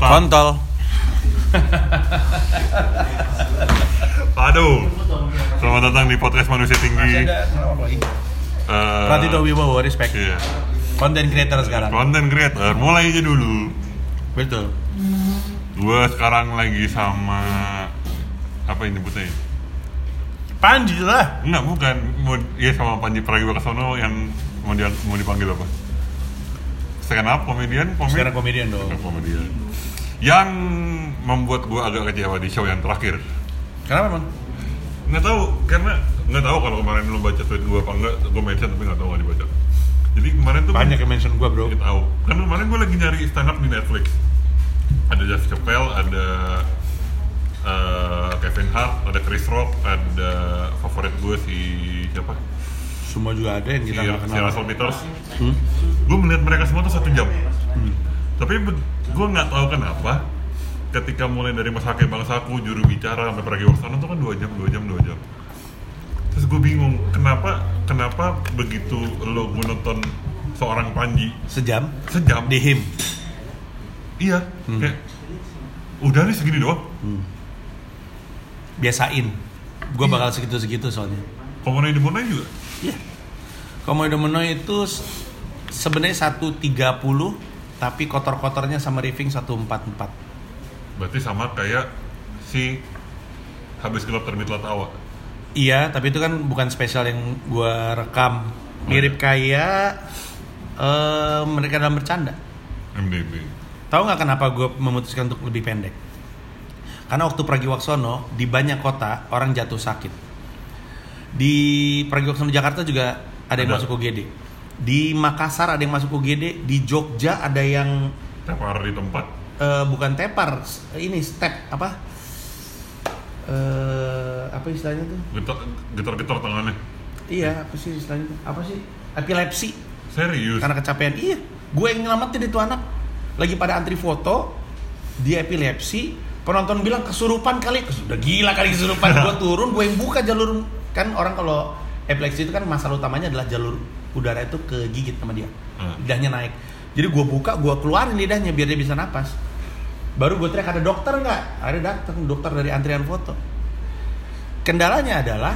datang. Kontol. Aduh. Selamat datang di podcast Manusia Tinggi. lagi? Eh, Pratito Wibowo, respect. Iya. Content creator sekarang. Content creator, mulai aja dulu. Betul. Gue sekarang lagi sama apa ini nyebutnya? ya? Panji lah. Enggak, bukan. Mau ya sama Panji Pragiwaksono yang mau dia mau dipanggil apa? Stand up komedian, komedi. Sekarang komedian dong. Stand up komedian. Yang membuat gue agak kecewa di show yang terakhir. Kenapa emang? nggak tahu karena nggak tahu kalau kemarin lu baca tweet gue apa enggak gue mention tapi nggak tahu nggak dibaca jadi kemarin tuh Banyak yang mention gua bro. nggak tahu karena kemarin gue lagi nyari stand up di Netflix ada Jeff Chappelle ada eh, Kevin Hart ada Chris Rock ada favorit gue si siapa Semua juga ada yang si, kita si kenal. Russell Peters Hmm? gue melihat mereka semua tuh satu jam Hmm. tapi gue nggak tahu kenapa ketika mulai dari Mas Hake Bangsaku juru bicara sampai pergi Waksana tuh kan dua jam dua jam dua jam terus gue bingung kenapa kenapa begitu lo gue nonton seorang Panji Sejam sejam di him. iya Hmm. kayak udah nih segini doang Biasain. Gua Iya. bakal segitu-segitu soalnya. Komodo di Bonai juga Iya. Komodo Meno itu sebenarnya 130 tapi kotor-kotornya sama riffing 144. berarti sama kayak si habis gelap terbitlah tawa Iya, tapi itu kan bukan spesial yang gua rekam. Mirip kayak eh mereka dalam bercanda. MDB Tahu nggak kenapa gue memutuskan untuk lebih pendek? Karena waktu Pragiwaksono di banyak kota orang jatuh sakit. Di Pragiwaksono Jakarta juga ada yang Ada. masuk UGD. Di Makassar ada yang masuk UGD. Di Jogja ada yang tepar di tempat eh, bukan tepar, ini step apa? Eh apa istilahnya tuh? getar getar getar tangannya Iya, apa sih istilahnya tuh? Apa sih? Epilepsi. serius karena kecapean iya gue yang nyelamatin itu anak lagi pada antri foto dia epilepsi penonton bilang kesurupan kali sudah gila kali kesurupan gue turun gue yang buka jalur kan orang kalau epilepsi itu kan masalah utamanya adalah jalur udara itu kegigit sama dia. Hmm. lidahnya naik. Jadi gue buka gue keluarin lidahnya biar dia bisa napas. Baru gue teriak ada dokter nggak? Ada datang dokter dari antrian foto. Kendalanya adalah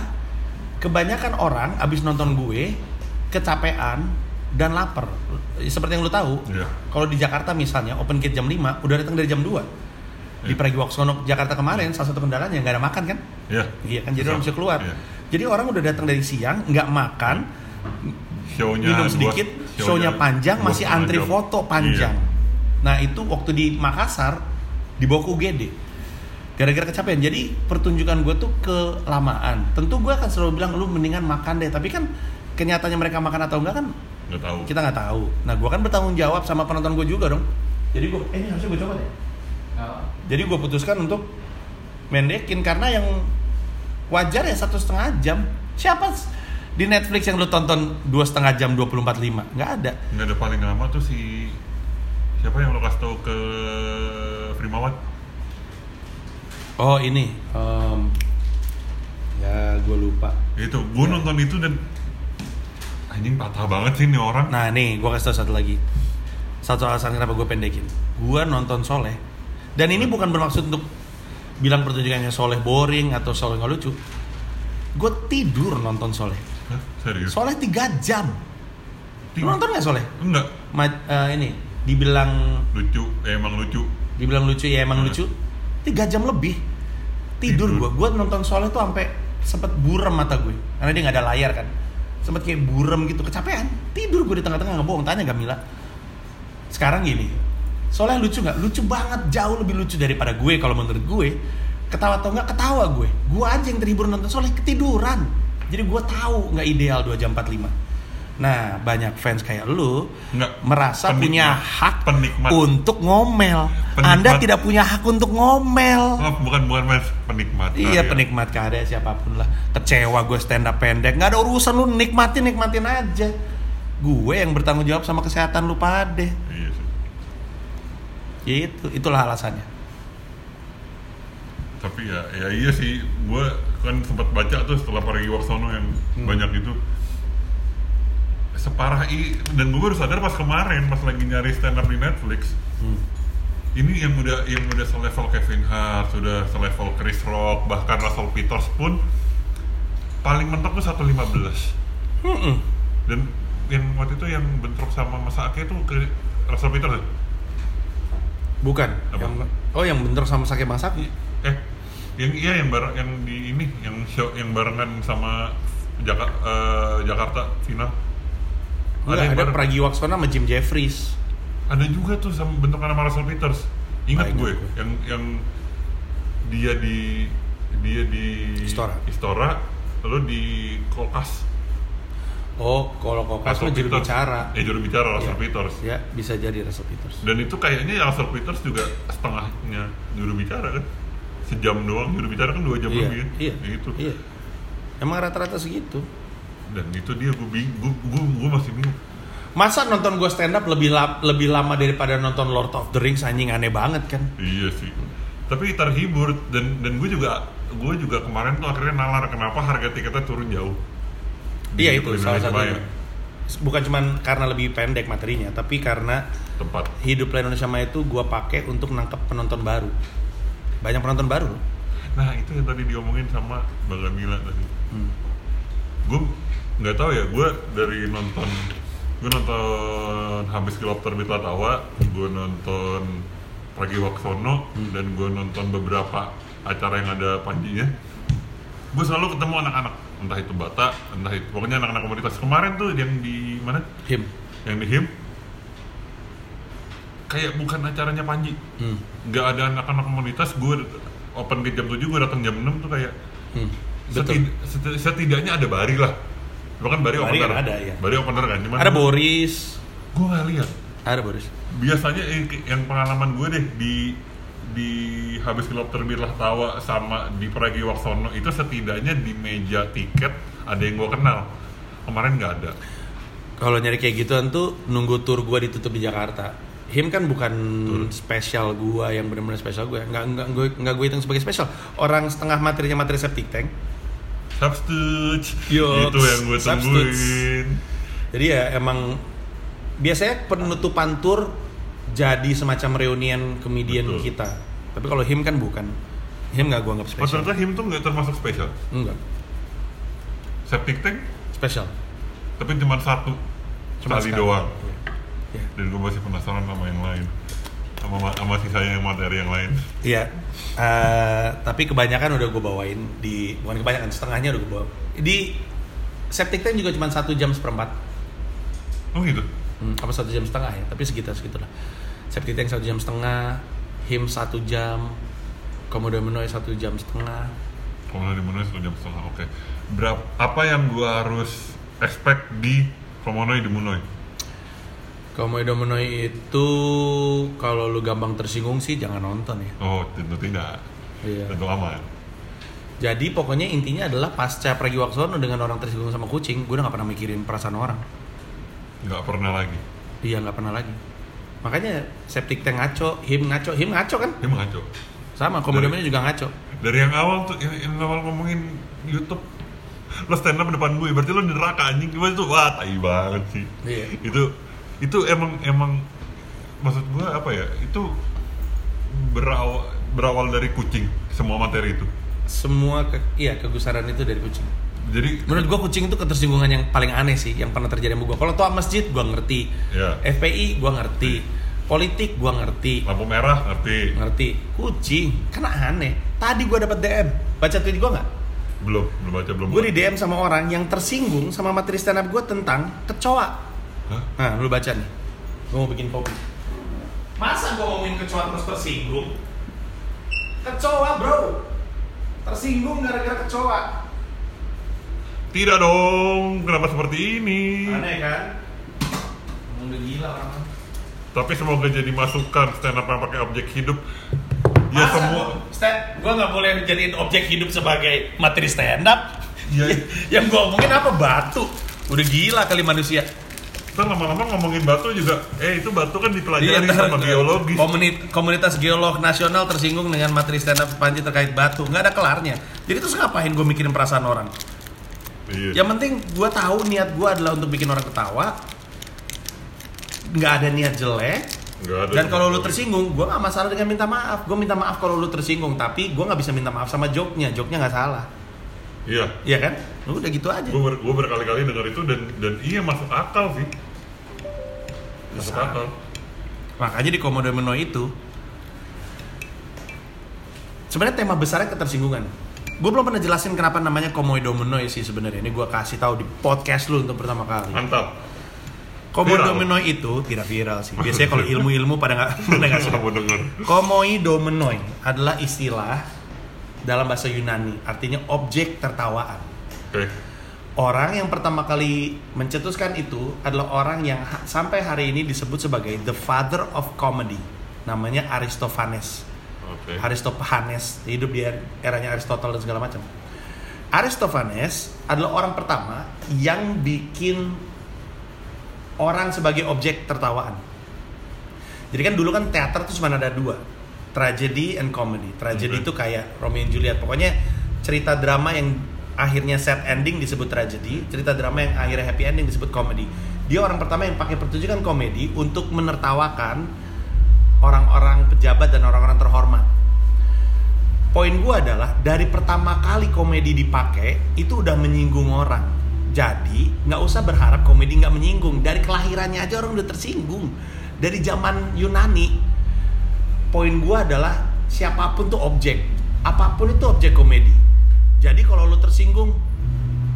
kebanyakan orang abis nonton gue kecapean dan lapar. Seperti yang lu tahu Iya. kalau di Jakarta misalnya open gate jam 5 udah datang dari jam 2 di Iya. Pragiwaksono Jakarta kemarin salah satu kendalanya nggak ada makan kan? Ya iya kan jadi orang bisa keluar. Iya. jadi orang udah datang dari siang nggak makan shownya minum sedikit shownya panjang dua masih antri jam. foto panjang. Iya. nah itu waktu di Makassar dibawa ke UGD gara-gara kecapean. Jadi pertunjukan gue tuh kelamaan. Tentu gue akan selalu bilang lu mendingan makan deh. Tapi kan kenyataannya mereka makan atau enggak kan nggak tahu. kita nggak tahu. Nah gue kan bertanggung jawab sama penonton gue juga dong. Jadi gue eh ini harusnya gue coba deh. Jadi gue putuskan untuk mendekin karena yang wajar ya satu setengah jam. Siapa di Netflix yang lu tonton dua setengah jam 24.5 nggak ada. Nggak ada paling lama tuh si siapa yang lo kasih tau ke Primawan oh ini. Em, ya gue lupa. Itu gue nonton itu dan anjing patah banget sih ini orang. Nah nih gue kasih tau satu lagi. Satu alasan kenapa gue pendekin. Gue nonton Soleh. Dan ini bukan bermaksud untuk bilang pertunjukannya Soleh boring atau Soleh nggak lucu. Gue tidur nonton Soleh Hah? serius? Soleh 3 jam. Lu Tiga- nonton nggak Soleh? Enggak. Ma- eh, ini dibilang lucu. Eh, emang lucu. Dibilang lucu ya emang Hmm. lucu. Tiga jam lebih. Tidur Tidur. gue gue nonton Soleh tuh sampai sempet burem mata gue karena dia nggak ada layar kan. Sempet kayak burem gitu. Kecapean. Tidur gue di tengah-tengah nggak bohong tanya Gamila. Sekarang gini Soleh lucu nggak? Lucu banget. Jauh lebih lucu daripada gue kalau menurut gue. Ketawa atau nggak ketawa gue. Gue aja yang terhibur nonton Soleh ketiduran jadi gue tahu nggak ideal 2 jam 45 nah banyak fans kayak lu Nggak. merasa Penikmat. punya hak Penikmat. untuk ngomel. Penikmat. Anda tidak punya hak untuk ngomel. Oh, bukan bukan mas penikmat Iya karya. penikmat karya siapa pun lah. Kecewa gue stand up pendek. nggak ada urusan lu nikmatin nikmatin aja. Gue yang bertanggung jawab sama kesehatan lu pade. iya sih Gitu, itulah alasannya. tapi ya ya iya sih gue kan sempat baca tuh setelah Parigi Waksono yang Hmm. banyak itu separah i dan gue baru sadar pas kemarin pas lagi nyari stand up di Netflix Hmm. ini yang udah yang udah selevel Kevin Hart, sudah selevel Chris Rock, bahkan Russell Peters pun paling mentok tuh 115. Mm-mm. Dan yang waktu itu yang bentrok sama Mas Ake itu ke Russell Peters ya? Bukan. Apa? Yang, oh yang bentrok sama Sake Bang Sapi. Eh, yang iya yang bareng yang di ini yang show yang barengan sama Jaka, eh, Jakarta final. Enggak, yang ada bareng. Pragiwaksono sama Jim Jeffries. ada juga tuh sama bentukan sama Russell Peters. Ingat gue gue. yang yang dia di dia di Istora. Istora lalu di Kolkas Oh, kalau Kokas mah juru bicara. Eh juru bicara Russell Iya. Peters. Ya, bisa jadi Russell Peters. Dan itu kayaknya Russell Peters juga setengahnya juru bicara kan. Sejam doang juru bicara kan dua jam iya, lebih kan. iya, Ya gitu. iya. Emang rata-rata segitu. Dan itu dia gue bing, gue, gue, gue masih bingung. Masa nonton gue stand up lebih la- lebih lama daripada nonton Lord of the Rings anjing aneh banget kan? Iya sih. Tapi terhibur dan dan gue juga gue juga kemarin tuh akhirnya nalar kenapa harga tiketnya turun jauh. Di Iya itu salah satunya. Bukan cuma karena lebih pendek materinya, tapi karena tempat. hidup Indonesia Maya itu gue pakai untuk nangkep penonton baru. Banyak penonton baru. Nah itu yang tadi diomongin sama Bang Gamila tadi. Hmm. Gue nggak tahu ya. Gue dari nonton gue nonton habis kilopter Bitla Tawa, gue nonton Pragiwaksono dan gue nonton beberapa acara yang ada panjinya. Gue selalu ketemu anak-anak, entah itu Bata, entah itu pokoknya anak-anak komunitas. Kemarin tuh yang di mana? Him. Yang di HIM kayak bukan acaranya Panji Hmm. nggak ada anak-anak komunitas gue open ke jam 7 gue datang jam 6 tuh kayak Hmm. Setid- seti- setidaknya ada Bari lah Bahkan Bari, Bari opener ada, ya. Bari opener kan cuman Ada Boris. gue nggak lihat Ada Boris. biasanya yang, yang pengalaman gue deh di di habis kilopter birlah tawa sama di Pragiwaksono itu setidaknya di meja tiket ada yang gue kenal kemarin nggak ada Kalau nyari kayak gituan tuh nunggu tour gua ditutup di Jakarta. Him kan bukan spesial gua yang benar-benar spesial gue. Nggak nggak gue nggak gue hitung sebagai spesial. Orang setengah materinya materi septic tank. substitute Yoks, itu yang gue tungguin Jadi ya emang biasanya penutupan tour jadi semacam reunian komedian Betul. kita. Tapi kalau him kan bukan. Him nggak gua anggap Oh, spesial. ternyata him tuh nggak termasuk spesial Enggak, septic tank spesial. tapi cuma satu Cuma kali sekali. doang Iya. dan gue masih penasaran sama yang lain sama sama sisanya yang materi yang lain Iya. Eh, tapi kebanyakan udah gue bawain di bukan kebanyakan setengahnya udah gue bawa. Di septic tank juga cuma satu jam seperempat. oh gitu Hmm, apa satu jam setengah ya? Tapi sekitar segitulah. Septic tank satu jam setengah, him satu jam, komodo menoy satu jam setengah. di mana satu jam setengah oke berapa apa yang gue harus expect di Komonoy di Komodo menoy itu kalau lu gampang tersinggung sih jangan nonton ya. oh tentu tidak Iya. tentu aman Jadi pokoknya intinya adalah pasca Pragiwaksono dengan orang tersinggung sama kucing, gue udah gak pernah mikirin perasaan orang. nggak pernah lagi Iya nggak pernah lagi. Makanya septic tank ngaco, him ngaco, him ngaco kan? dia mengaco Sama, komodomennya juga ngaco. dari yang awal tuh yang, yang awal ngomongin YouTube lo stand up depan gue berarti lo di neraka anjing gimana tuh wah tai banget sih Iya. itu itu emang emang maksud gue apa ya itu berawal berawal dari kucing semua materi itu Semua ke, iya kegusaran itu dari kucing. jadi Menurut gua kucing itu ketersinggungan yang paling aneh sih yang pernah terjadi sama gua. Kalau toa masjid gua ngerti. ya FPI gua ngerti. Politik gua ngerti. lampu merah ngerti Ngerti. Kucing kan aneh. Tadi gua dapat DM. Baca tweet gua nggak? belum belum baca belum Gue di DM sama orang yang tersinggung sama materi stand up gue tentang kecoa. Hah? Nah, lu baca nih. Gue mau bikin kopi. Masa gue ngomongin kecoa terus tersinggung? Kecoa, bro. Tersinggung gara-gara kecoa. tidak dong kenapa seperti ini Aneh kan? Emang udah gila orang. tapi semoga jadi masukan stand up yang pakai objek hidup ya semua gue nggak boleh jadiin objek hidup sebagai materi stand up. Iya. yang gue omongin apa batu. Udah gila kali manusia. Ntar lama-lama ngomongin batu juga eh itu batu kan dipelajari Iya, sama biologis Komunit, komunitas geolog nasional tersinggung dengan materi stand up Panji terkait batu. Nggak ada kelarnya. Jadi terus ngapain gue mikirin perasaan orang? iya Yang penting gue tahu niat gue adalah untuk bikin orang ketawa. Nggak ada niat jelek. Ada Dan kalau lu tersinggung, gue gak masalah dengan minta maaf. Gue minta maaf kalau lu tersinggung, tapi gue nggak bisa minta maaf sama joknya. Joknya nggak salah, Iya. iya kan? Udah gitu aja. Gue ber, gua berkali-kali dengar itu dan dan iya masuk akal sih. Masuk Bisa. akal. Makanya di komodo meno itu sebenarnya tema besarnya ketersinggungan. Gue belum pernah jelasin kenapa namanya komodo meno sih sebenarnya. Ini gue kasih tahu di podcast lu untuk pertama kali. Mantap. Komodo Viral. menoi itu tidak viral sih. Biasanya kalau ilmu-ilmu pada nggak pada nggak suka. Kamu denger. Komodo menoi adalah istilah dalam bahasa Yunani, artinya objek tertawaan. Oke. Orang yang pertama kali mencetuskan itu adalah orang yang ha- sampai hari ini disebut sebagai the father of comedy. Namanya Aristophanes. Oke. Aristophanes hidup di er- eranya Aristotle dan segala macam. Aristophanes adalah orang pertama yang bikin orang sebagai objek tertawaan. Jadi kan dulu kan teater tuh cuma ada dua, tragedy and comedy. Tragedy Oke. itu kayak Romeo and Juliet. Pokoknya cerita drama yang akhirnya sad ending disebut tragedy, cerita drama yang akhirnya happy ending disebut comedy. Dia orang pertama yang pakai pertunjukan komedi untuk menertawakan orang-orang pejabat dan orang-orang terhormat. Poin gue adalah dari pertama kali komedi dipakai itu udah menyinggung orang. Jadi nggak usah berharap komedi nggak menyinggung. Dari kelahirannya aja orang udah tersinggung. Dari zaman Yunani, poin gue adalah siapa pun tuh objek, apa pun itu objek komedi. Jadi kalau lu tersinggung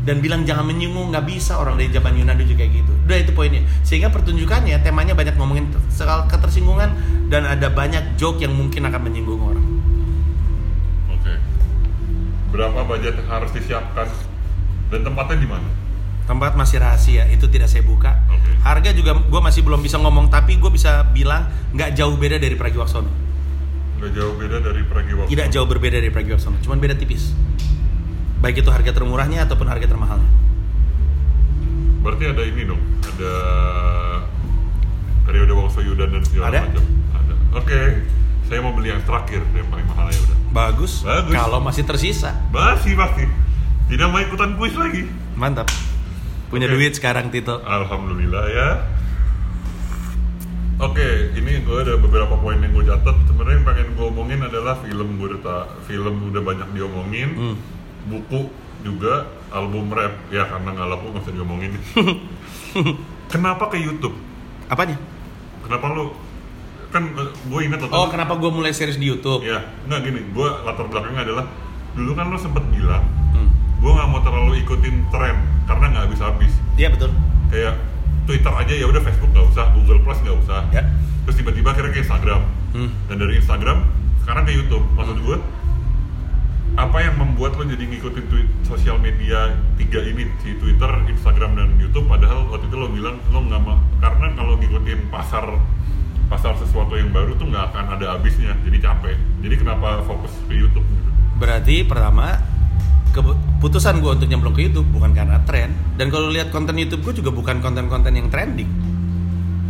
dan bilang jangan menyinggung nggak bisa orang dari zaman Yunani juga kayak gitu. Udah itu poinnya. Sehingga pertunjukannya temanya banyak ngomongin soal ketersinggungan dan ada banyak joke yang mungkin akan menyinggung orang. Oke. Berapa budget yang harus disiapkan dan tempatnya di mana? Tempat masih rahasia, itu tidak saya buka. Oke. Harga juga gue masih belum bisa ngomong, tapi gue bisa bilang nggak jauh beda dari Pragiwaksono. Nggak jauh beda dari Pragiwaksono. Tidak jauh berbeda dari Pragiwaksono, cuman beda tipis. Baik itu harga termurahnya ataupun harga termahalnya. Berarti ada ini dong, ada periode Wangsoyudan dan segala Ada? macam. Ada. Oke. Saya mau beli yang terakhir yang paling mahal ya udah. Bagus. Bagus. Kalau masih tersisa, Masih pasti. Tidak mau ikutan kuis lagi. mantap. Punya Oke. duit sekarang Tito. Alhamdulillah ya. Oke, ini gue ada beberapa poin yang gue catat. Sebenarnya yang pengen gue omongin adalah film gue udah ta- film udah banyak diomongin, Hmm. Buku juga, album rap ya karena nggak laku nggak usah diomongin. Kenapa ke YouTube? Apanya? Kenapa lu kan gue ingat waktu Oh, kenapa gue mulai serius di YouTube? ya nggak gini, gue latar belakangnya adalah dulu kan lo sempet bilang Hmm. gue nggak mau terlalu ikutin tren karena nggak habis-habis Iya betul. kayak Twitter aja ya udah Facebook nggak usah, Google Plus nggak usah. Ya. Terus tiba-tiba akhirnya ke Instagram. Hmm. Dan dari Instagram sekarang ke YouTube. Maksud gue apa yang membuat lo jadi ngikutin tweet sosial media tiga ini si Twitter, Instagram dan YouTube? Padahal waktu itu lo bilang lo nggak mau karena kalau ngikutin pasar pasar sesuatu yang baru tuh nggak akan ada habisnya jadi capek. Jadi kenapa fokus ke YouTube gitu? Berarti pertama keputusan gue untuk nyemplung ke YouTube bukan karena tren. Dan kalau lihat konten YouTube gue juga bukan konten-konten yang trending.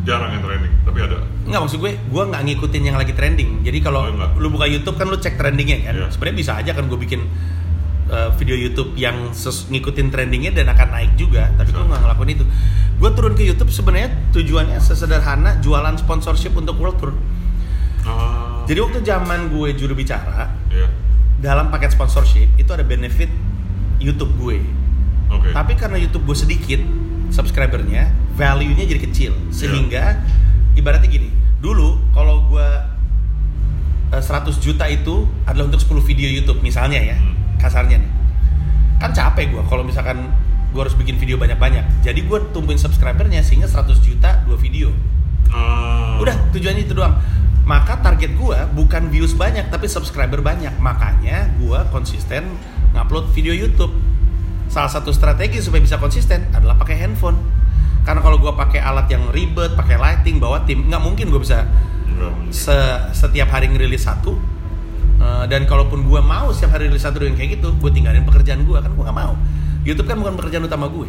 Jarang yang trending tapi ada Nggak maksud gue, gue nggak ngikutin yang lagi trending. Jadi kalau Oh, lu buka YouTube kan lu cek trendingnya kan. Iya. Sebenarnya bisa aja kan gue bikin uh, video YouTube yang ses- ngikutin trendingnya dan akan naik juga. Tapi gue nggak ngelakuin itu. Gue turun ke YouTube sebenarnya tujuannya sesederhana jualan sponsorship untuk World Tour. ah, Jadi waktu zaman gue juru bicara ya dalam paket sponsorship itu ada benefit YouTube gue. oke Tapi karena YouTube gue sedikit subscribernya, value-nya jadi kecil. Sehingga ibaratnya gini, dulu kalau gue eh, 100 juta itu adalah untuk 10 video YouTube misalnya ya, Hmm. kasarnya nih. Kan capek gue kalau misalkan gue harus bikin video banyak-banyak. Jadi gue tumbuhin subscribernya sehingga 100 juta dua video. Ah, Udah tujuannya itu doang. Maka target gua bukan views banyak tapi subscriber banyak. Makanya gua konsisten ngupload video YouTube. Salah satu strategi supaya bisa konsisten adalah pakai handphone. Karena kalau gua pakai alat yang ribet, pakai lighting, bawa tim, nggak mungkin gua bisa se- setiap hari ngerilis satu. Eh, dan kalaupun gua mau setiap hari rilis satu yang kayak gitu, gue tinggalin pekerjaan gua kan gua nggak mau. YouTube kan bukan pekerjaan utama gue.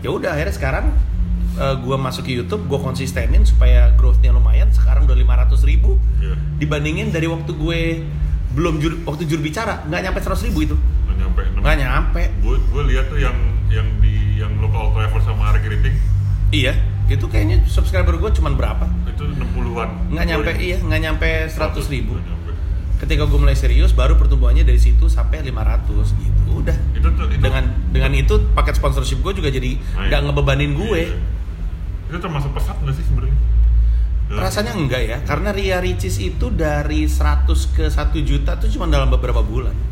Ya udah akhirnya sekarang eh, gua masuk ke YouTube, gua konsistenin supaya growth-nya lumayan. Sekarang udah 500 ribu Iya. dibandingin dari waktu gue belum jur, waktu juru bicara nggak nyampe 100 ribu itu nggak nyampe. Gue gue lihat tuh yang yang di yang local travel sama Kritik iya itu kayaknya subscriber gue cuman berapa? Itu itu 60-an nggak nyampe iya nggak nyampe 100 ribu. nyampe. ketika gue mulai serius baru pertumbuhannya dari situ sampai 500 gitu udah. Itu tuh itu dengan dengan itu paket sponsorship gue juga jadi Nah, nggak iya. ngebebanin gue. Iya. itu termasuk pesat nggak sih sebenarnya? Rasanya enggak ya karena Ria Ricis itu dari 100 ke 1 juta tuh cuma dalam beberapa bulan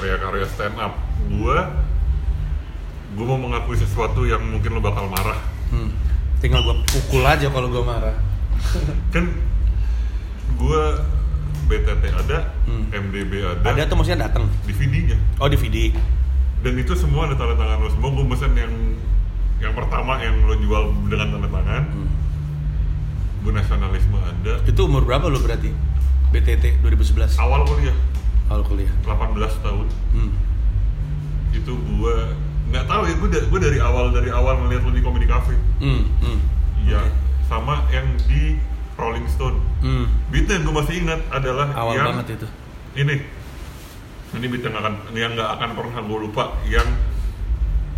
karya-karya stand up. Gua gua mau mengakui sesuatu yang mungkin lo bakal marah. hmm. tinggal gue pukul aja kalau gue marah Kan gua BTT ada, Hmm. MDB ada, ada tuh maksudnya datang DVD-nya. oh DVD Dan itu semua ada tanda tangan lo semua. Gua mesen yang yang pertama yang lo jual dengan tanda tangan. hmm. Gua nasionalisme ada. itu umur berapa lo berarti BTT 2011 Awal kuliah awal kuliah 18 tahun. hmm. Itu gua nggak tahu ya, da- gua dari awal dari awal ngeliat lo di comedy cafe. Hmm. Hmm. Iya, Oke. sama yang di Rolling Stone. Hmm. Beat yang gue masih ingat adalah awal yang banget itu ini. Ini beat yang akan yang nggak akan pernah gue lupa yang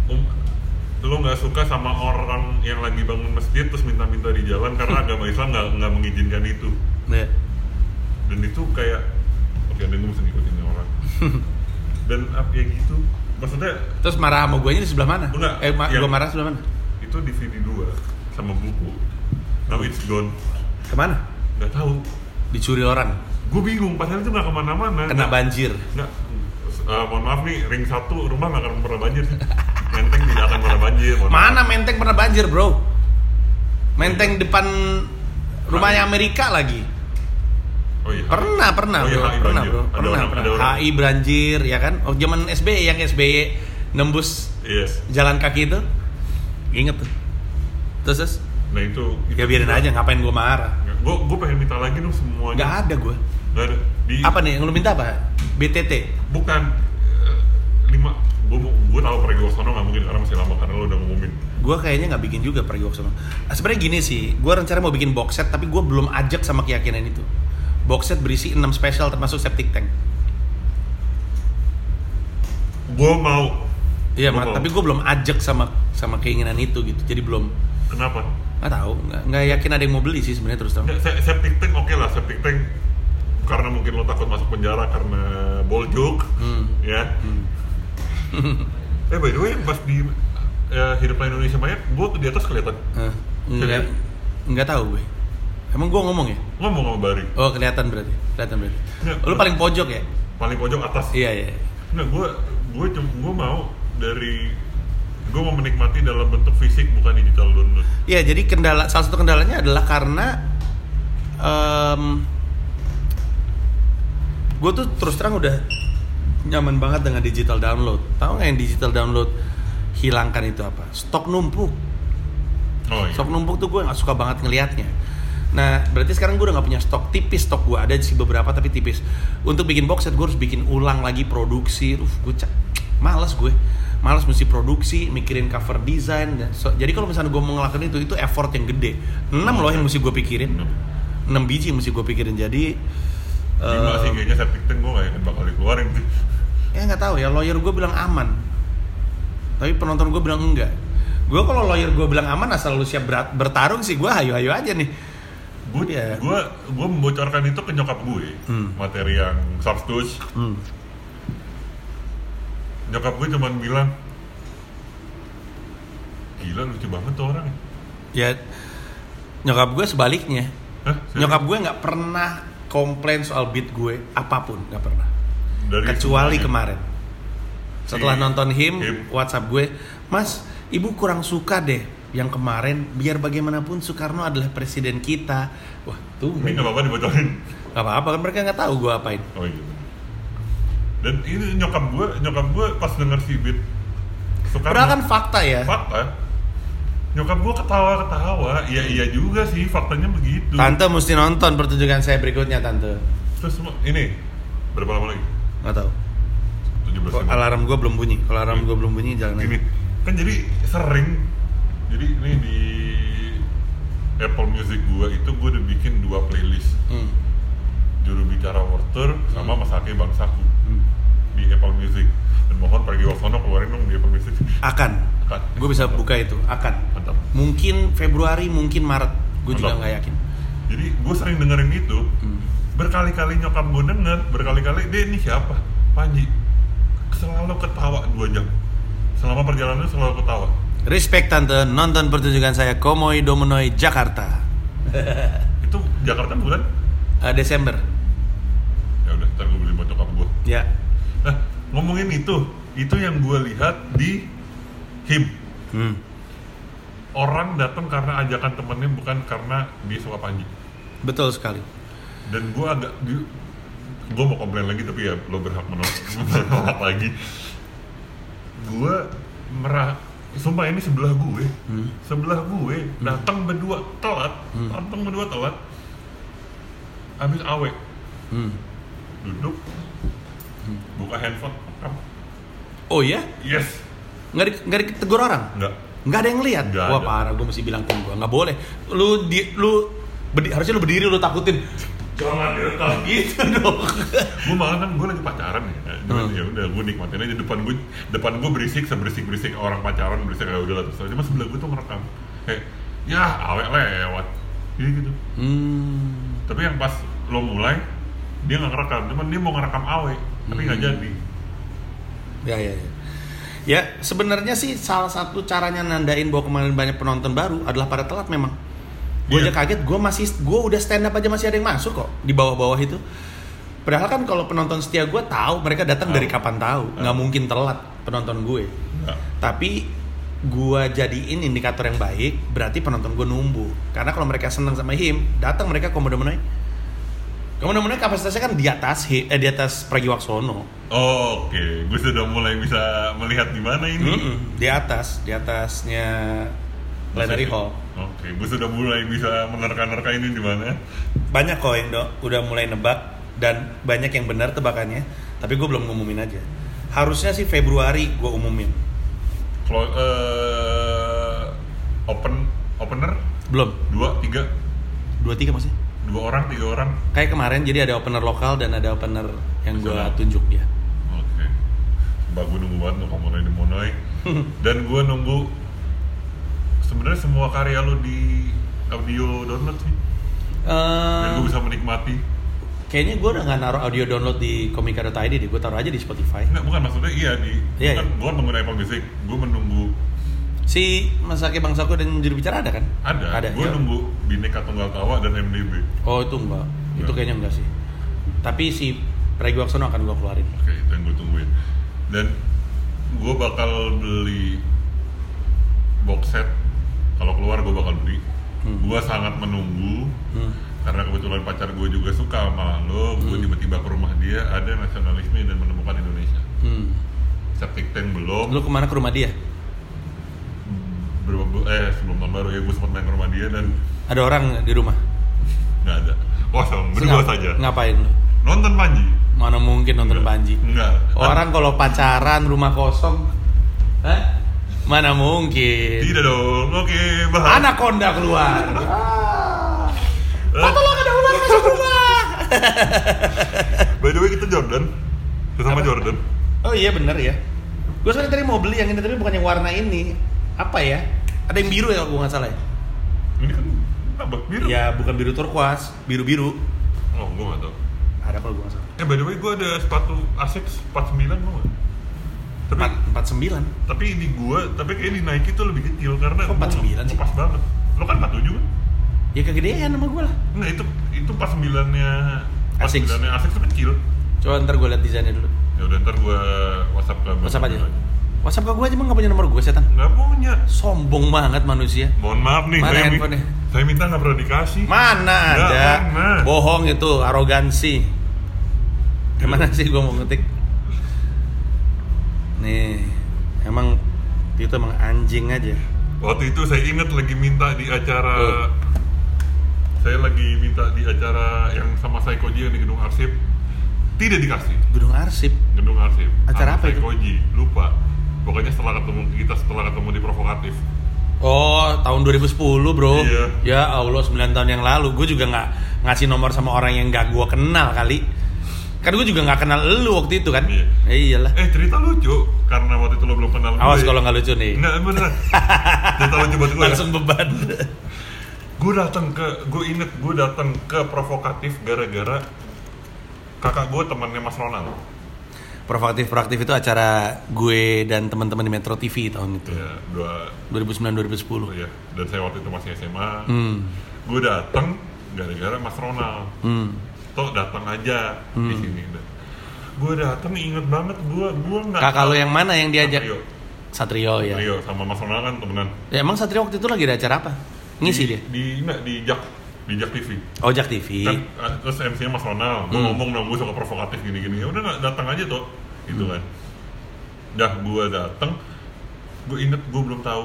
um, lo nggak suka sama orang yang lagi bangun masjid terus minta-minta di jalan karena agama Islam nggak nggak mengizinkan itu ya dan itu kayak dan gue mesti ngikutin ini orang. Dan apa ya gitu maksudnya terus marah sama gue di sebelah mana? Enggak, eh ma- gue marah sebelah mana? Itu DVD 2 sama buku. Now it's gone. Ke mana? Nggak tahu. Dicuri orang? Gue bingung padahal itu nggak ke mana-mana. Kena Nggak- banjir? nggak eh, mohon maaf nih ring satu rumah nggak akan pernah banjir sih. Menteng tidak akan pernah banjir mohon maaf. mana menteng pernah banjir bro? Menteng depan rumahnya Amerika lagi oh iya. Pernah pernah Oh iya, bro. HI pernah bro. Ada pernah orang- pernah. orang. HI banjir ya kan? Oh zaman SBY yang SBY nembus yes. jalan kaki itu inget tuh. Terus, terus? Nah itu, itu ya biarin aja ngapain gue marah? Gue gue pengen minta lagi dong semuanya. Nggak ada gue Nggak ada. Di apa nih yang lu minta apa? BTT bukan eh, lima. Gue gue tahu Pragiwaksono nggak mungkin karena masih lama karena lo udah ngumumin. Gue kayaknya nggak bikin juga pergi waktu sama sebenarnya gini sih gue rencana mau bikin box set tapi gue belum ajak sama keyakinan itu box set berisi 6 spesial termasuk septic tank. Gue mau. Iya Gua Mat, mau. tapi gue belum ajak sama sama keinginan itu gitu jadi belum. Kenapa? Nggak tahu nggak nggak yakin ada yang mau beli sih sebenarnya terus terang. Septic tank oke lah septic tank. Karena mungkin lo takut masuk penjara karena ball joke hmm. ya. Hmm. eh by the way pas di eh, hiduplah Indonesia Maya gue di atas kelihatan. Eh, nggak nggak tahu gue emang gue ngomong ya? Ngomong sama Bari. Oh kelihatan berarti. Kelihatan berarti. Nggak, lu paling pojok ya? Paling pojok atas. Iya iya. Nggak gue gue gue mau dari gue mau menikmati dalam bentuk fisik bukan digital download. Iya, jadi kendala salah satu kendalanya adalah karena em gue tuh terus terang udah nyaman banget dengan digital download. Tahu nggak yang digital download hilangkan itu apa? Stok numpuk. oh iya. Stok numpuk tuh gue nggak suka banget ngelihatnya. Nah, berarti sekarang gue udah nggak punya stok tipis stok gue ada sih beberapa tapi tipis. Untuk bikin box set gue harus bikin ulang lagi produksi. Uf, gue ca- males gue. Males mesti produksi, mikirin cover design. dan so- jadi kalau misalnya gue mau ngelakuin itu, itu effort yang gede. 6 loh yang mesti gue pikirin. Enam. 6 biji yang mesti gue pikirin. Jadi lima eh, sih kayaknya septic tank gue gak bakal dikeluarin sih ya nggak tahu ya lawyer gue bilang aman tapi penonton gue bilang enggak gue kalau lawyer gue bilang aman asal lu siap bertarung sih gue hayu-hayu aja nih gue Iya. gue gue membocorkan itu ke nyokap gue Hmm. materi yang substus hmm. nyokap gue cuman bilang gila lucu banget tuh orang ya nyokap gue sebaliknya Hah? Serius? nyokap gue nggak pernah komplain soal beat gue apa pun nggak pernah Dari kecuali semuanya. kemarin setelah Si nonton him, Him. WhatsApp gue mas ibu kurang suka deh yang kemarin biar bagaimanapun Soekarno adalah presiden kita. Wah tuh. Ini nggak apa-apa dibocorin. Nggak apa-apa kan mereka nggak tahu gue apain. Oh iya. Dan ini nyokap gue nyokap gue pas denger si beat Soekarno padahal kan fakta ya. Fakta. Nyokap gue ketawa-ketawa. Iya iya juga sih faktanya begitu. Tante mesti nonton pertunjukan saya berikutnya tante. Terus ini berapa lama lagi? Nggak tahu. 17 Kok menit. alarm gue belum bunyi? Kalau alarm gue belum bunyi jalan ini. Kan jadi sering jadi ini di Apple Music gua itu gua udah bikin dua playlist. Hmm. juru bicara Worter sama Mas Hake Bangsaku Hmm. di Apple Music. Dan mohon pergi Waksono keluarin dong di Apple Music. Akan. Akan. Gue bisa buka itu, akan. mantap. Mungkin Februari, mungkin Maret. Gue juga nggak yakin. jadi gue sering dengerin itu. Hmm. berkali-kali nyokap gue denger berkali-kali dia ini siapa? Panji. Selalu ketawa dua jam. Selama perjalanan selalu ketawa Respect tante, nonton pertunjukan saya Komoi Domonoi Jakarta itu Jakarta bulan Eh, Desember. ya udah ntar gue beli buat nyokap gue Ya. nah ngomongin itu itu yang gue lihat di him Hmm. orang datang karena ajakan temennya bukan karena dia suka Panji Betul sekali. dan gue agak gue mau komplain lagi tapi ya lo berhak menolak lagi gue merah sumpah ini sebelah gue Hmm. sebelah gue datang berdua telat Hmm. datang berdua telat habis awe Hmm. duduk buka handphone. Oh iya? yes Nggak, di, nggak ditegur orang? enggak Nggak ada yang lihat? Nggak Wah ada. parah, gue mesti bilang tim gue Nggak boleh Lu, di, lu berdi- harusnya lu berdiri lu takutin jangan direkam Gitu dong. Gue malah kan gue lagi pacaran ya. Hmm. ya udah gue nikmatin aja depan gue depan gue berisik seberisik berisik orang pacaran berisik kayak udah lah terus mas sebelah gue tuh ngerekam. Kayak ya awet lewat. Gitu gitu. Hmm. tapi yang pas lo mulai dia nggak ngerekam. Cuman dia mau ngerekam awe tapi nggak Hmm. jadi. Ya ya ya. Ya sebenarnya sih salah satu caranya nandain bahwa kemarin banyak penonton baru adalah pada telat memang Gue Iya. aja kaget, gue masih gue udah stand up aja masih ada yang masuk kok di bawah-bawah itu. Padahal kan kalau penonton setia gue tahu mereka datang Tahu. dari kapan tahu, nggak mungkin telat penonton gue. nggak Tapi gue jadiin indikator yang baik, berarti penonton gue numbuh. Karena kalau mereka seneng sama him, datang mereka komodo menai. Komodo menai kapasitasnya kan di atas eh, di atas Pragiwaksono. oh, oke gue sudah mulai bisa melihat di mana ini Mm-mm, di atas, di atasnya plenary hall. Oke gue sudah mulai bisa menerka-nerka ini di mana Banyak kok yang do- udah mulai nebak dan banyak yang benar tebakannya, tapi gue belum ngumumin aja. Harusnya sih Februari gue umumin. kalau eh, open opener Belum. dua tiga Dua tiga maksudnya? dua orang tiga orang Kayak kemarin jadi ada opener lokal dan ada opener yang gue tunjuk ya. Oke. Mbak gue nunggu banget di Monoy. Dan gue nunggu sebenarnya semua karya lo di audio download sih. Dan Eh, gue bisa menikmati. kayaknya gue udah nggak naruh audio download di komika.id deh, gue taruh aja di Spotify. Enggak, bukan maksudnya iya di. Iya, bukan, iya. bukan pengguna Apple Music. Gue menunggu Si Masake Bangsaku dan juru bicara ada kan? ada. Ada. gue ya. nunggu Bineka Tunggal Tawa dan MDB. Oh itu enggak, itu Enggak. kayaknya enggak sih. Tapi si Pragiwaksono akan gue keluarin. Oke, itu yang gue tungguin. Dan gue bakal beli box set. Kalau keluar gue bakal beli. Hmm. Gue sangat menunggu Hmm. karena kebetulan pacar gue juga suka sama lo. Gue Hmm. tiba-tiba ke rumah dia ada nasionalisme dan menemukan Indonesia. Hmm. Septic tank belum. Lu ke mana ke rumah dia? Berapa eh sebelum tahun baru ya gue sempat main ke rumah dia dan Ada orang di rumah? nggak ada. Kosong, berdua saja. Ngapain lu? Nonton Panji. Mana mungkin nonton Enggak. Panji? Enggak. Orang kalau pacaran rumah kosong, Hah? Mana mungkin? Tidak dong. Oke, bahas. Anaconda keluar. Eh, Tolong ada ular masuk rumah. By the way kita Jordan. Sesama Apa? Jordan. Oh iya bener ya. Gue sebenarnya tadi mau beli yang ini tapi bukan yang warna ini. Apa ya? Ada yang biru ya kalau gue nggak salah ya? Ini kan apa? Biru. Ya bukan biru turquoise, biru biru. Oh, gue gak tau. Ada kalau gue nggak salah. Eh, by the way, gue ada sepatu Asics 49 mau gak? Tapi, Empat empat sembilan. tapi ini gue, tapi kayak di Nike tuh lebih kecil karena Kok 49 sih? Pas banget. Lo kan 47 kan? Ya kegedean sama gue lah. Enggak, itu itu 49-nya Asics. 49-nya Asics tuh kecil. Coba ntar gue liat desainnya dulu. Ya udah ntar gue WhatsApp ke WhatsApp aja. WhatsApp ke gue aja emang gak punya nomor gue setan. Nggak punya. Sombong banget manusia. Mohon maaf nih, Mana saya, mi- handphonenya? saya minta nggak pernah dikasih. Mana ada? Bohong itu, arogansi. Gimana sih gue mau ngetik? Nih, emang itu emang anjing aja. Waktu itu saya ingat lagi minta di acara Tuh. saya lagi minta di acara yang sama Saikoji yang di gedung arsip tidak dikasih Gedung arsip. gedung arsip Acara apa itu? Saikoji lupa pokoknya setelah ketemu kita setelah ketemu di provokatif Oh, tahun 2010 bro. Iya. Ya Allah, 9 tahun yang lalu. Gue juga nggak ngasih nomor sama orang yang nggak gue kenal kali. Kan gue juga nggak kenal lu waktu itu kan. Iya. Ya iyalah. Eh cerita lucu karena waktu itu lo belum kenal gue. Awas kalau nggak lucu nih. Enggak beneran. cerita lucu buat gue. Langsung beban. Gue datang ke, gue inget gue datang ke provokatif gara-gara kakak gue temannya Mas Ronald. Provokatif proaktif itu acara gue dan teman-teman di Metro TV tahun itu. Ya, dua 2009 Oh 2010. iya, dan saya waktu itu masih SMA. Hmm. Gue datang gara-gara Mas Ronald. Hmm. Toh datang aja di Hmm. sini. Gue datang inget banget gue gue nggak. Kakak lo yang mana yang diajak? Satrio. Satrio ya. Satrio sama Mas Ronald kan temenan. Ya emang Satrio waktu itu lagi ada acara apa? Ngisi di, dia. Di enggak di Jak di Jak TV. Ojak TV. Kan, ah, terus MC-nya Mas Ronald, gue Hmm. ngomong dong gue suka provokatif gini-gini. Ya udah datang aja tuh, gitu Hmm. kan. Dah gue datang, gue inget gue belum tahu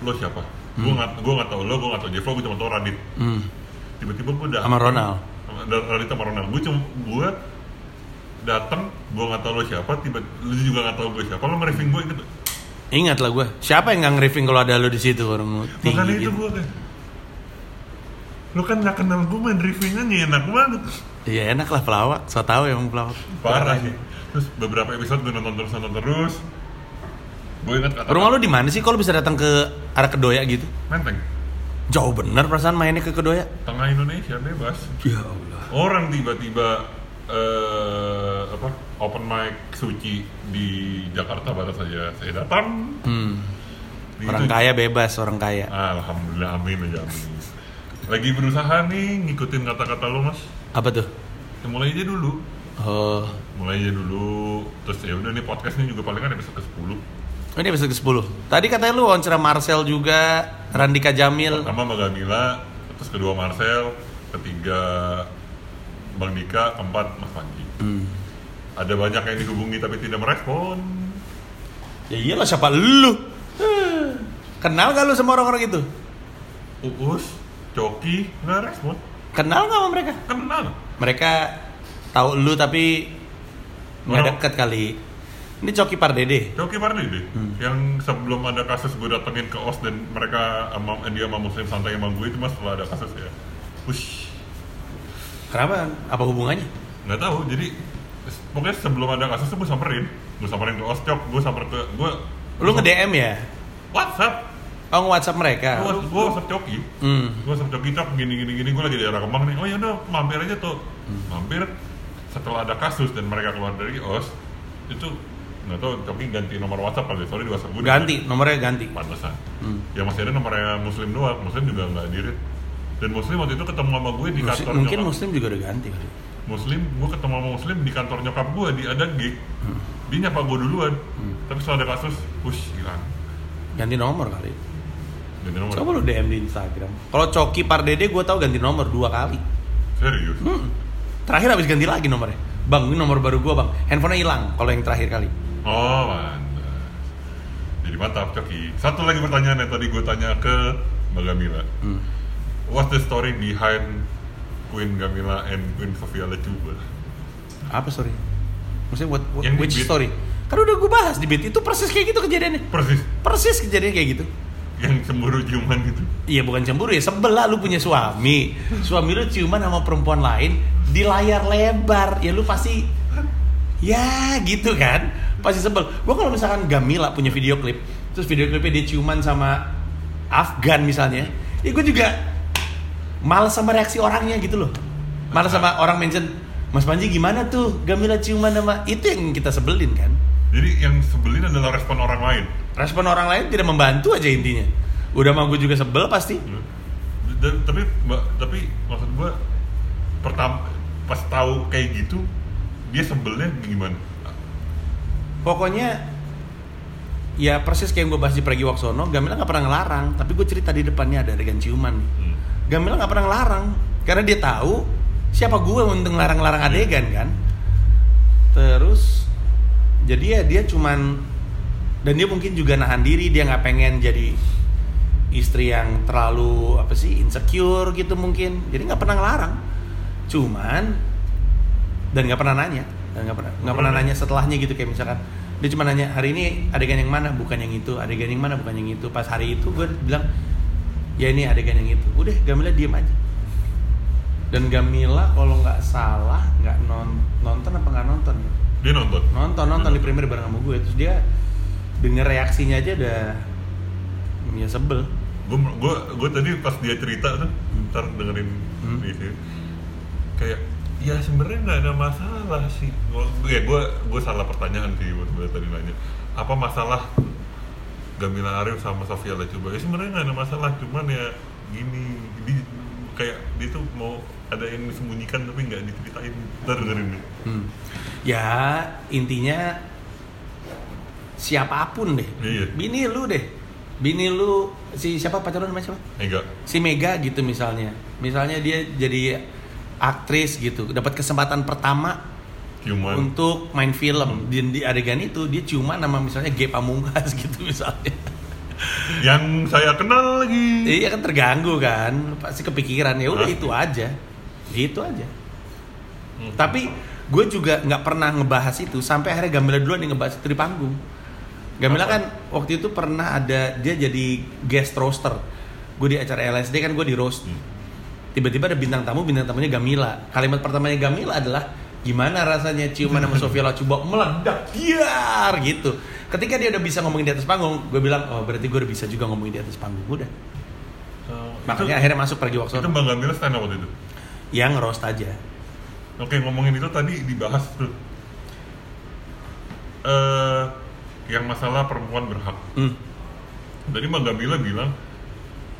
lo siapa. Gue Hmm. nggak gue nggak tahu lo, gue nggak tahu Jeff, gue cuma tahu Radit. Hmm. Tiba-tiba gue datang Sama Ronald. Sama Da- Radit sama Ronald. Gue cuma gue datang, gue nggak tahu lo siapa. Tiba lo juga nggak tahu gue siapa. Lo nge-briefing gue gitu. Ingat lah gue. Siapa yang nggak nge-riffing kalau ada lo di situ orang tinggi Makanya itu gitu. gue kan. Lo kan nggak kenal gue main briefingannya enak banget. Iya enak lah pelawak. So tau emang pelawak. parah sih terus beberapa episode gue nonton terus nonton terus gue ingat kata Rumah lo di mana sih? Kalau bisa datang ke arah Kedoya gitu? menteng Jauh bener perasaan mainnya ke Kedoya. tengah Indonesia bebas Ya Allah. orang tiba-tiba eh, apa open mic suci di Jakarta baru saja saya datang Hmm. Di Orang itu- kaya bebas, orang kaya. alhamdulillah amin aja amin lagi berusaha nih ngikutin kata-kata lo mas Apa tuh? ya, mulai aja dulu Oh. mulai aja dulu terus ya udah nih podcast ini juga paling kan episode ke 10 Oh, Ini episode ke-10. Tadi katanya lu wawancara Marcel juga, Randika Jamil. Pertama Mbak Gamila, terus kedua Marcel, ketiga Bang Dika, keempat Mas Panji. Hmm. Ada banyak yang dihubungi tapi tidak merespon. Ya iyalah siapa lu? Kenal gak lu sama orang-orang itu? Uus, Coki, nggak respon. Kenal gak sama mereka? Kenal. Mereka tahu lu tapi nggak deket kali. Ini Coki Pardede. Coki Pardede, Hmm. yang sebelum ada kasus gue datengin ke OS dan mereka sama, dia sama Muslim santai sama gue itu mas setelah ada kasus ya. Wush, Kenapa? Apa hubungannya? nggak tahu. Jadi pokoknya sebelum ada kasus gue samperin, gue samperin ke OS Cok, gue samper ke gue. Lu nge DM ya? WhatsApp, Oh nge-WhatsApp mereka. gue WhatsApp Coki. Hmm. gue sama Coki Cok gini gini gini gue lagi di daerah Kemang nih oh ya udah mampir aja tuh mampir setelah ada kasus dan mereka keluar dari os itu nggak tahu Coki ganti nomor WhatsApp kali sorry di WhatsApp gue Ganti, nomornya ganti. pantesan Hmm. ya masih ada nomornya Muslim doang Muslim juga nggak dirit dan Muslim waktu itu ketemu sama gue di Muslim- kantor mungkin nyokap Muslim juga udah ganti kali. Muslim gue ketemu sama Muslim di kantor nyokap gue di ada gig Hmm. dia nyapa gue duluan Hmm. tapi setelah ada kasus push hilang Ganti nomor kali. ganti nomor Coba lu DM di Instagram. Kalau Coki Pardede gue tahu ganti nomor dua kali. serius Hmm. Terakhir habis ganti lagi nomornya. Bang, ini nomor baru gua bang. Handphonenya hilang kalau yang terakhir kali. Oh, mantap. Jadi mantap, Coki. Satu lagi pertanyaan yang tadi gue tanya ke Mbak Gamila. Hmm. What's the story behind Queen Gamila and Queen Sofia Lecuba? Apa story? Maksudnya what, what- Yang which story? Kan udah gue bahas di beat itu persis kayak gitu kejadiannya. Persis, Persis kejadian kayak gitu. yang cemburu ciuman gitu. Iya bukan cemburu ya sebel lah lu punya suami. Suami lu ciuman sama perempuan lain di layar lebar. Ya lu pasti ya gitu kan. Pasti sebel. Gua kalau misalkan Gamila punya video klip, terus video klipnya dia ciuman sama Afgan misalnya, ya gue juga males sama reaksi orangnya gitu loh. Males sama orang mention Mas Panji gimana tuh Gamila ciuman sama itu yang kita sebelin kan. Jadi yang sebelin adalah respon orang lain. Respon orang lain tidak membantu aja intinya. Udah mah gue juga sebel pasti. Dan, tapi mbak, tapi maksud gue pertama pas tahu kayak gitu dia sebelnya gimana? Pokoknya ya persis kayak yang gue bahas di Pragi Waksono, Gamila nggak pernah ngelarang, tapi gue cerita di depannya ada adegan ciuman. nih. Hmm. Gamila nggak pernah ngelarang karena dia tahu siapa gue untuk ngelarang-larang adegan kan. Terus jadi ya dia cuman dan dia mungkin juga nahan diri dia nggak pengen jadi istri yang terlalu apa sih insecure gitu mungkin jadi nggak pernah ngelarang cuman dan nggak pernah nanya dan nggak pernah nggak pernah nanya setelahnya gitu kayak misalkan dia cuma nanya hari ini adegan yang mana bukan yang itu adegan yang mana bukan yang itu pas hari itu gue bilang ya ini adegan yang itu udah Gamila diem aja Dan Gamila kalau nggak salah nggak non nonton apa nggak nonton ya? Dia nonton. Nonton nonton di premier bareng sama gue terus dia denger reaksinya aja udah ya sebel. Gue gue gue tadi pas dia cerita tuh, ntar dengerin Hmm. di sini. Kayak ya sebenarnya nggak ada masalah sih. Ya gue gue salah pertanyaan sih buat gue tadi nanya. Apa masalah Gamila Arif sama Sofia Lacuba? Ya sebenarnya nggak ada masalah, cuman ya gini, di, kayak dia tuh mau ada yang disembunyikan tapi nggak diceritain. Ntar dengerin deh. Hmm. Ya intinya siapa pun deh. Iya. Bini lu deh. Bini lu si siapa pacar lu namanya siapa? Enggak. Si Mega gitu misalnya. Misalnya dia jadi aktris gitu, dapat kesempatan pertama Cuman untuk main film di, di adegan itu dia cuma nama misalnya G Pamungkas gitu misalnya. yang saya kenal lagi. Iya kan terganggu kan, pasti kepikiran ya udah itu aja, itu aja. Hmm. Tapi gue juga nggak pernah ngebahas itu sampai akhirnya Gamila duluan yang ngebahas itu di panggung. Gamila Apa? kan waktu itu pernah ada dia jadi guest roaster. Gue di acara LSD kan gue di roast. Hmm. Tiba-tiba ada bintang tamu, bintang tamunya Gamila. Kalimat pertamanya Gamila adalah gimana rasanya ciuman sama Sofia Lacuba meledak biar gitu. Ketika dia udah bisa ngomongin di atas panggung, gue bilang oh berarti gue udah bisa juga ngomongin di atas panggung. Udah. Oh, Makanya itu- akhirnya masuk pergi itu Waksono. Bang Gamila stand up waktu itu. Yang roast aja. Oke ngomongin itu tadi dibahas tuh. Eh, yang masalah perempuan berhak. Hmm. Tadi Bang Gamila bilang,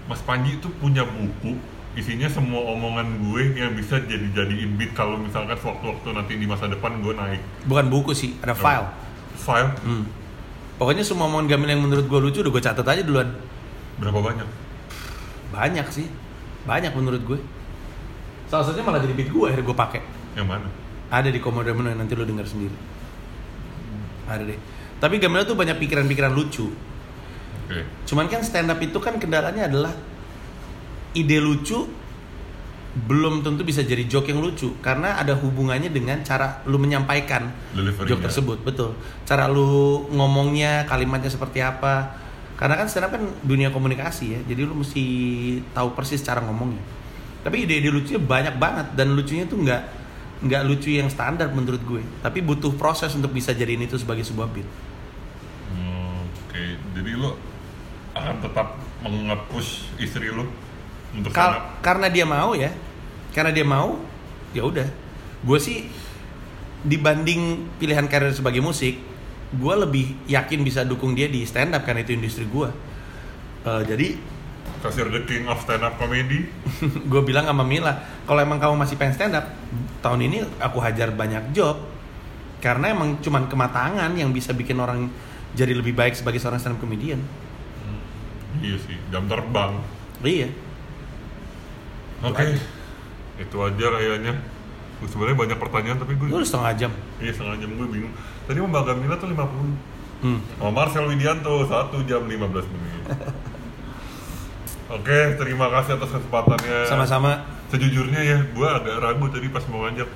Mas Panji itu punya buku isinya semua omongan gue yang bisa jadi jadiin beat kalau misalkan waktu-waktu nanti di masa depan gue naik Bukan buku sih, ada file. file Hmm. Pokoknya semua omongan Gamil yang menurut gue lucu udah gue catat aja duluan. berapa banyak Banyak sih, banyak menurut gue. Salah satunya malah jadi beat gue akhirnya gue pakai. yang mana Ada di Komodo Menu nanti lo denger sendiri. Ada deh. Tapi Gamil tuh banyak pikiran-pikiran lucu. oke Cuman kan stand up itu kan kendalanya adalah ide lucu belum tentu bisa jadi joke yang lucu karena ada hubungannya dengan cara lu menyampaikan joke tersebut betul. Cara lu ngomongnya kalimatnya seperti apa. Karena kan stand up kan dunia komunikasi ya. Jadi lu mesti tahu persis cara ngomongnya. Tapi ide-ide lucunya banyak banget dan lucunya tuh nggak nggak lucu yang standar menurut gue. Tapi butuh proses untuk bisa jadiin itu sebagai sebuah beat. Hmm, oke. Jadi lo akan tetap mengepush istri lo untuk Kal- stand up? karena dia mau ya. Karena dia mau ya udah. Gue sih dibanding pilihan karir sebagai musik gue lebih yakin bisa dukung dia di stand up karena itu industri gue Eh, jadi kasih the king of stand up comedy. gue bilang sama Mila kalau emang kamu masih pengen stand up tahun ini aku hajar banyak job karena emang cuman kematangan yang bisa bikin orang jadi lebih baik sebagai seorang stand up comedian iya sih jam terbang. Iya oke. Aja. itu aja kayaknya. Sebenarnya banyak pertanyaan tapi gue Lu udah setengah jam. Iya setengah jam gue bingung. Tadi Mbak Gamila tuh 50 hmm. sama Marcel Widianto 1 jam 15 menit. Oke terima kasih atas kesempatannya. Sama-sama. Sejujurnya ya gue agak ragu tadi pas mau ngajak.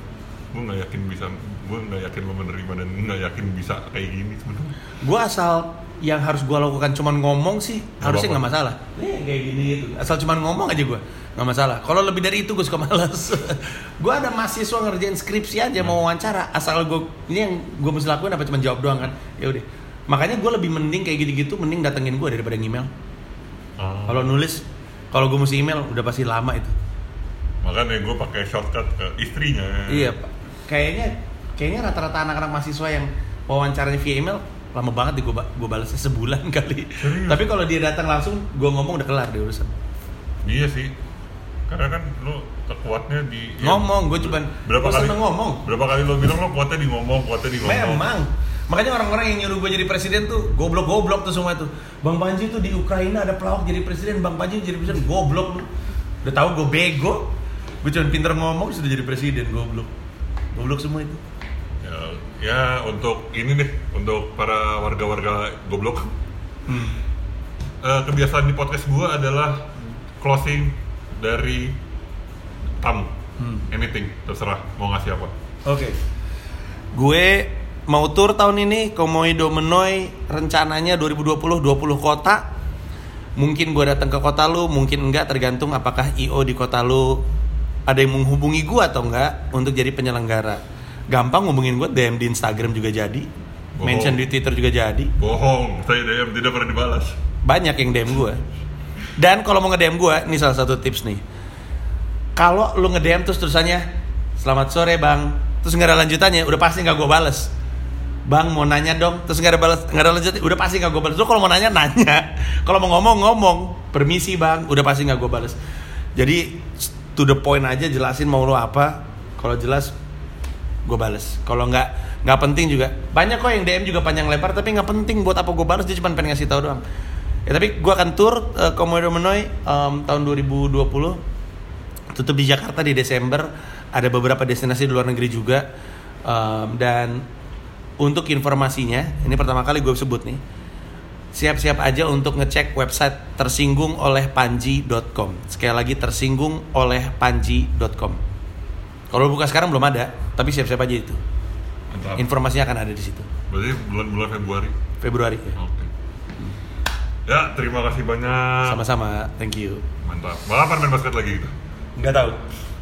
Gue nggak yakin bisa gue nggak yakin lo menerima dan nggak yakin bisa kayak gini sebenarnya. Gue asal yang harus gue lakukan cuman ngomong sih Nggak harusnya nggak masalah. Nih kayak gini gitu. Asal cuman ngomong aja gue nggak masalah. Kalau lebih dari itu gue suka malas gue ada mahasiswa ngerjain skripsi aja mau wawancara. Asal gue ini yang gue mesti lakuin apa cuma jawab doang kan? Ya udah. Makanya gue lebih mending kayak gitu-gitu mending datengin gue daripada email Ah, kalau nulis kalau gue mesti email udah pasti lama itu. Makanya gue pakai shortcut ke istrinya. Iya pak kayaknya kayaknya rata-rata anak-anak mahasiswa yang wawancaranya via email lama banget gue gue balasnya sebulan kali. Serius? tapi kalau dia datang langsung gue ngomong udah kelar deh urusan. Iya sih. Karena kan lo kuatnya di ya, ngomong gue cuman berapa kali ngomong. berapa kali lo bilang lo kuatnya di ngomong kuatnya di ngomong? Memang. Makanya orang-orang yang nyuruh gue jadi presiden tuh goblok-goblok tuh semua tuh bang Panji tuh di Ukraina ada pelawak jadi presiden bang Panji jadi presiden goblok lu. Udah tahu gue bego. Gue cuma pinter ngomong sudah jadi presiden goblok. Goblok semua itu ya, untuk ini deh untuk para warga-warga goblok hmm. Eh, kebiasaan di podcast gue adalah closing dari tamu Hmm. anything terserah mau ngasih apa Oke. Gue mau tur tahun ini Komodo Menoi rencananya 2020 20 kota. Mungkin gue datang ke kota lu, mungkin enggak tergantung apakah IO di kota lu ada yang menghubungi gue atau enggak untuk jadi penyelenggara. Gampang ngubungin gue DM di Instagram juga jadi, Bohong. mention di Twitter juga jadi. Bohong, saya DM tidak pernah dibalas. Banyak yang DM gue. Dan kalau mau nge-DM gue, ini salah satu tips nih. Kalau lu nge-DM terus terusannya, selamat sore bang, terus nggak ada lanjutannya, udah pasti nggak gue bales. Bang mau nanya dong, terus nggak ada balas, nggak ada lanjutannya, udah pasti nggak gue bales. Lu kalau mau nanya nanya, kalau mau ngomong ngomong, permisi bang, udah pasti nggak gue bales. Jadi to the point aja jelasin mau lu apa. Kalau jelas gue bales. Kalau nggak nggak penting juga. Banyak kok yang DM juga panjang lebar tapi nggak penting buat apa gue bales dia cuma pengen ngasih tahu doang. Ya tapi gue akan tour uh, Komodo Menoi em, tahun 2020 tutup di Jakarta di Desember. Ada beberapa destinasi di luar negeri juga. Em, dan untuk informasinya, ini pertama kali gue sebut nih. Siap-siap aja untuk ngecek website tersinggung oleh panji.com. Sekali lagi tersinggung oleh panji.com. Kalau buka sekarang belum ada, tapi siap-siap aja itu. Mantap. Informasinya akan ada di situ. Berarti bulan-bulan Februari. Februari. ya. Oke. Ya, terima kasih banyak. Sama-sama. Thank you. Mantap. Balapan main basket lagi gitu. Nggak tahu.